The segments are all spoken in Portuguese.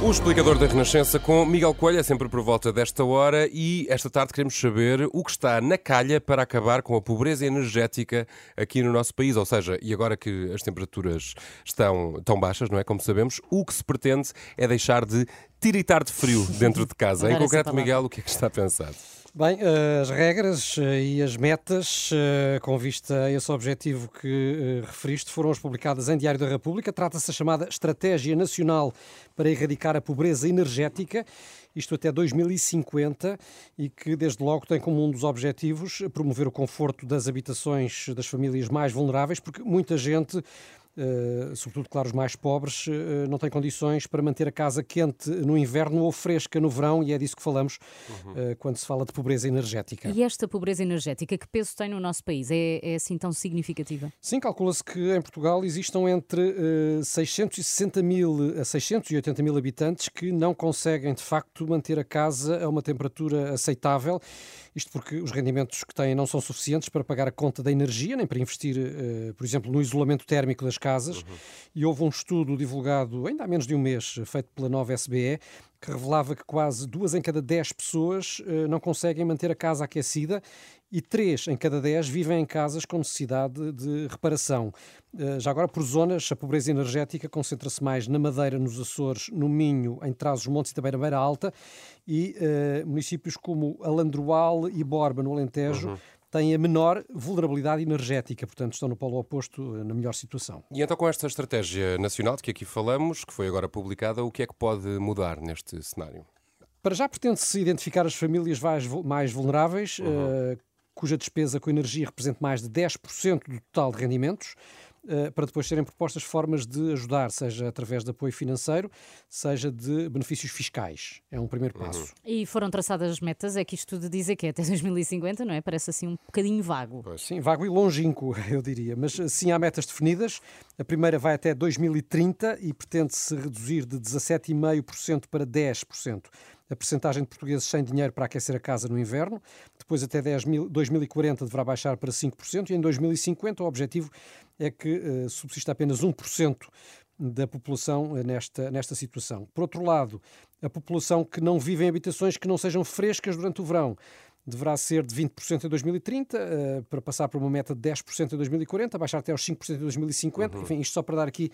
O explicador da Renascença com Miguel Coelho é sempre por volta desta hora e esta tarde queremos saber o que está na calha para acabar com a pobreza energética aqui no nosso país. Ou seja, e agora que as temperaturas estão tão baixas, não é? Como sabemos, o que se pretende é deixar de tiritar de frio dentro de casa. Em concreto, Miguel, o que é que está pensado? Bem, as regras eh, e as metas eh, com vista a esse objetivo que eh, referiste foram as publicadas em Diário da República. Trata-se da chamada Estratégia Nacional para Erradicar a Pobreza Energética, isto até 2050, e que desde logo tem como um dos objetivos promover o conforto das habitações das famílias mais vulneráveis, porque muita gente Uh, sobretudo, claro, os mais pobres, uh, não têm condições para manter a casa quente no inverno ou fresca no verão, e é disso que falamos uhum. uh, quando se fala de pobreza energética. E esta pobreza energética, que peso tem no nosso país? É, é assim tão significativa? Sim, calcula-se que em Portugal existam entre 660 mil a 680 mil habitantes que não conseguem, de facto, manter a casa a uma temperatura aceitável. Isto porque os rendimentos que têm não são suficientes para pagar a conta da energia, nem para investir, por exemplo, no isolamento térmico das casas casas. Uhum. E houve um estudo divulgado ainda há menos de um mês, feito pela nova SBE, que revelava que quase duas em cada dez pessoas uh, não conseguem manter a casa aquecida e três em cada dez vivem em casas com necessidade de reparação. Uh, já agora, por zonas, a pobreza energética concentra-se mais na Madeira, nos Açores, no Minho, em Trás-os-Montes e também na Beira Alta, e uh, municípios como Alandroal e Borba, no Alentejo, uhum têm a menor vulnerabilidade energética, portanto estão no polo oposto, eh, na melhor situação. E então com esta estratégia nacional de que aqui falamos, que foi agora publicada, o que é que pode mudar neste cenário? Para já pretende-se identificar as famílias mais vulneráveis, uhum. uh, cuja despesa com energia representa mais de 10% do total de rendimentos. Eh, para depois serem propostas formas de ajudar, seja através de apoio financeiro, seja de benefícios fiscais. É um primeiro uhum. passo. Uhum. E foram traçadas as metas, é que isto tudo dizer que é até 2050, não é? Parece assim um bocadinho vago. Pois. Sim, vago e longínquo, eu diria. Mas eh, sim, há metas definidas. A primeira vai até 2030 e pretende-se reduzir de 17,5% para 10% a percentagem de portugueses sem dinheiro para aquecer a casa no inverno. Depois, até 10 mil, 2040, deverá baixar para 5%. E em 2050, o objetivo é que uh, subsista apenas 1% da população eh, nesta, nesta situação. Por outro lado, a população que não vive em habitações que não sejam frescas durante o verão deverá ser de 20% em 2030, uh, para passar para uma meta de 10% em 2040, baixar até aos 5% em 2050. Uhum. Enfim, isto só para dar aqui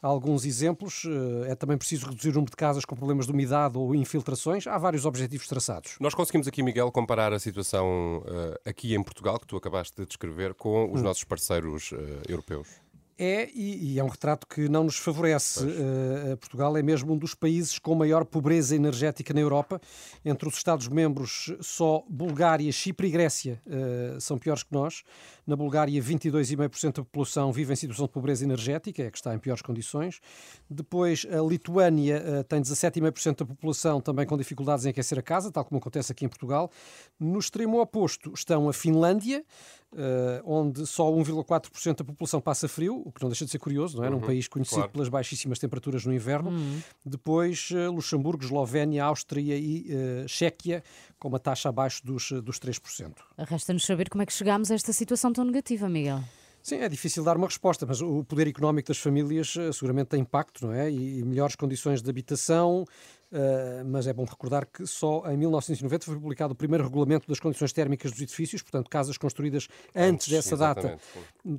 alguns exemplos. Uh, é também preciso reduzir o número de casas com problemas de umidade ou infiltrações. Há vários objetivos traçados. Nós conseguimos aqui, Miguel, comparar a situação uh, aqui em Portugal, que tu acabaste de descrever, com os hum. nossos parceiros europeus. É, e, e, é um retrato que não nos favorece. Uh, Portugal é mesmo um dos países com maior pobreza energética na Europa. Entre os Estados-membros, só Bulgária, Chipre e Grécia uh, são piores que nós. Na Bulgária, 22,5% da população vive em situação de pobreza energética, é que está em piores condições. Depois, a Lituânia uh, tem 17,5% da população também com dificuldades em aquecer a casa, tal como acontece aqui em Portugal. No extremo oposto estão a Finlândia, Uh, onde só 1,4% da população passa frio, o que não deixa de ser curioso, não é? Uhum, Num país conhecido claro. pelas baixíssimas temperaturas no inverno. Uhum. Depois, uh, Luxemburgo, Eslovénia, Áustria e uh, Chequia, com uma taxa abaixo dos, dos 3%. Resta-nos saber como é que chegámos a esta situação tão negativa, Miguel. Sim, é difícil dar uma resposta, mas o poder económico das famílias seguramente tem impacto, não é? E melhores condições de habitação, Uh, mas é bom recordar que só em 1990 foi publicado o primeiro regulamento das condições térmicas dos edifícios, portanto, casas construídas antes, antes dessa data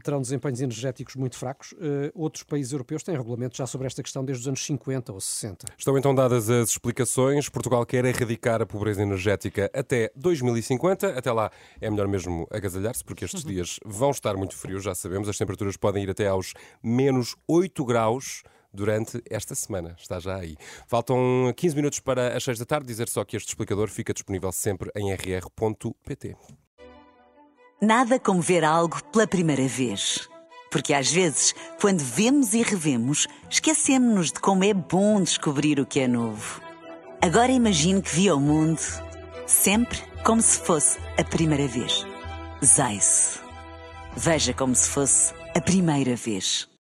terão desempenhos energéticos muito fracos. Uh, outros países europeus têm regulamentos já sobre esta questão desde os anos 50 ou 60. Estão então dadas as explicações. Portugal quer erradicar a pobreza energética até 2050. Até lá é melhor mesmo agasalhar-se, porque estes dias vão estar muito frios, já sabemos. As temperaturas podem ir até aos menos 8 graus durante esta semana. Está já aí. Faltam 15 minutos para as 6 da tarde. Dizer só que este explicador fica disponível sempre em rr.pt. Nada como ver algo pela primeira vez. Porque às vezes, quando vemos e revemos, esquecemos-nos de como é bom descobrir o que é novo. Agora imagine que viu o mundo sempre como se fosse a primeira vez. Zais. Veja como se fosse a primeira vez.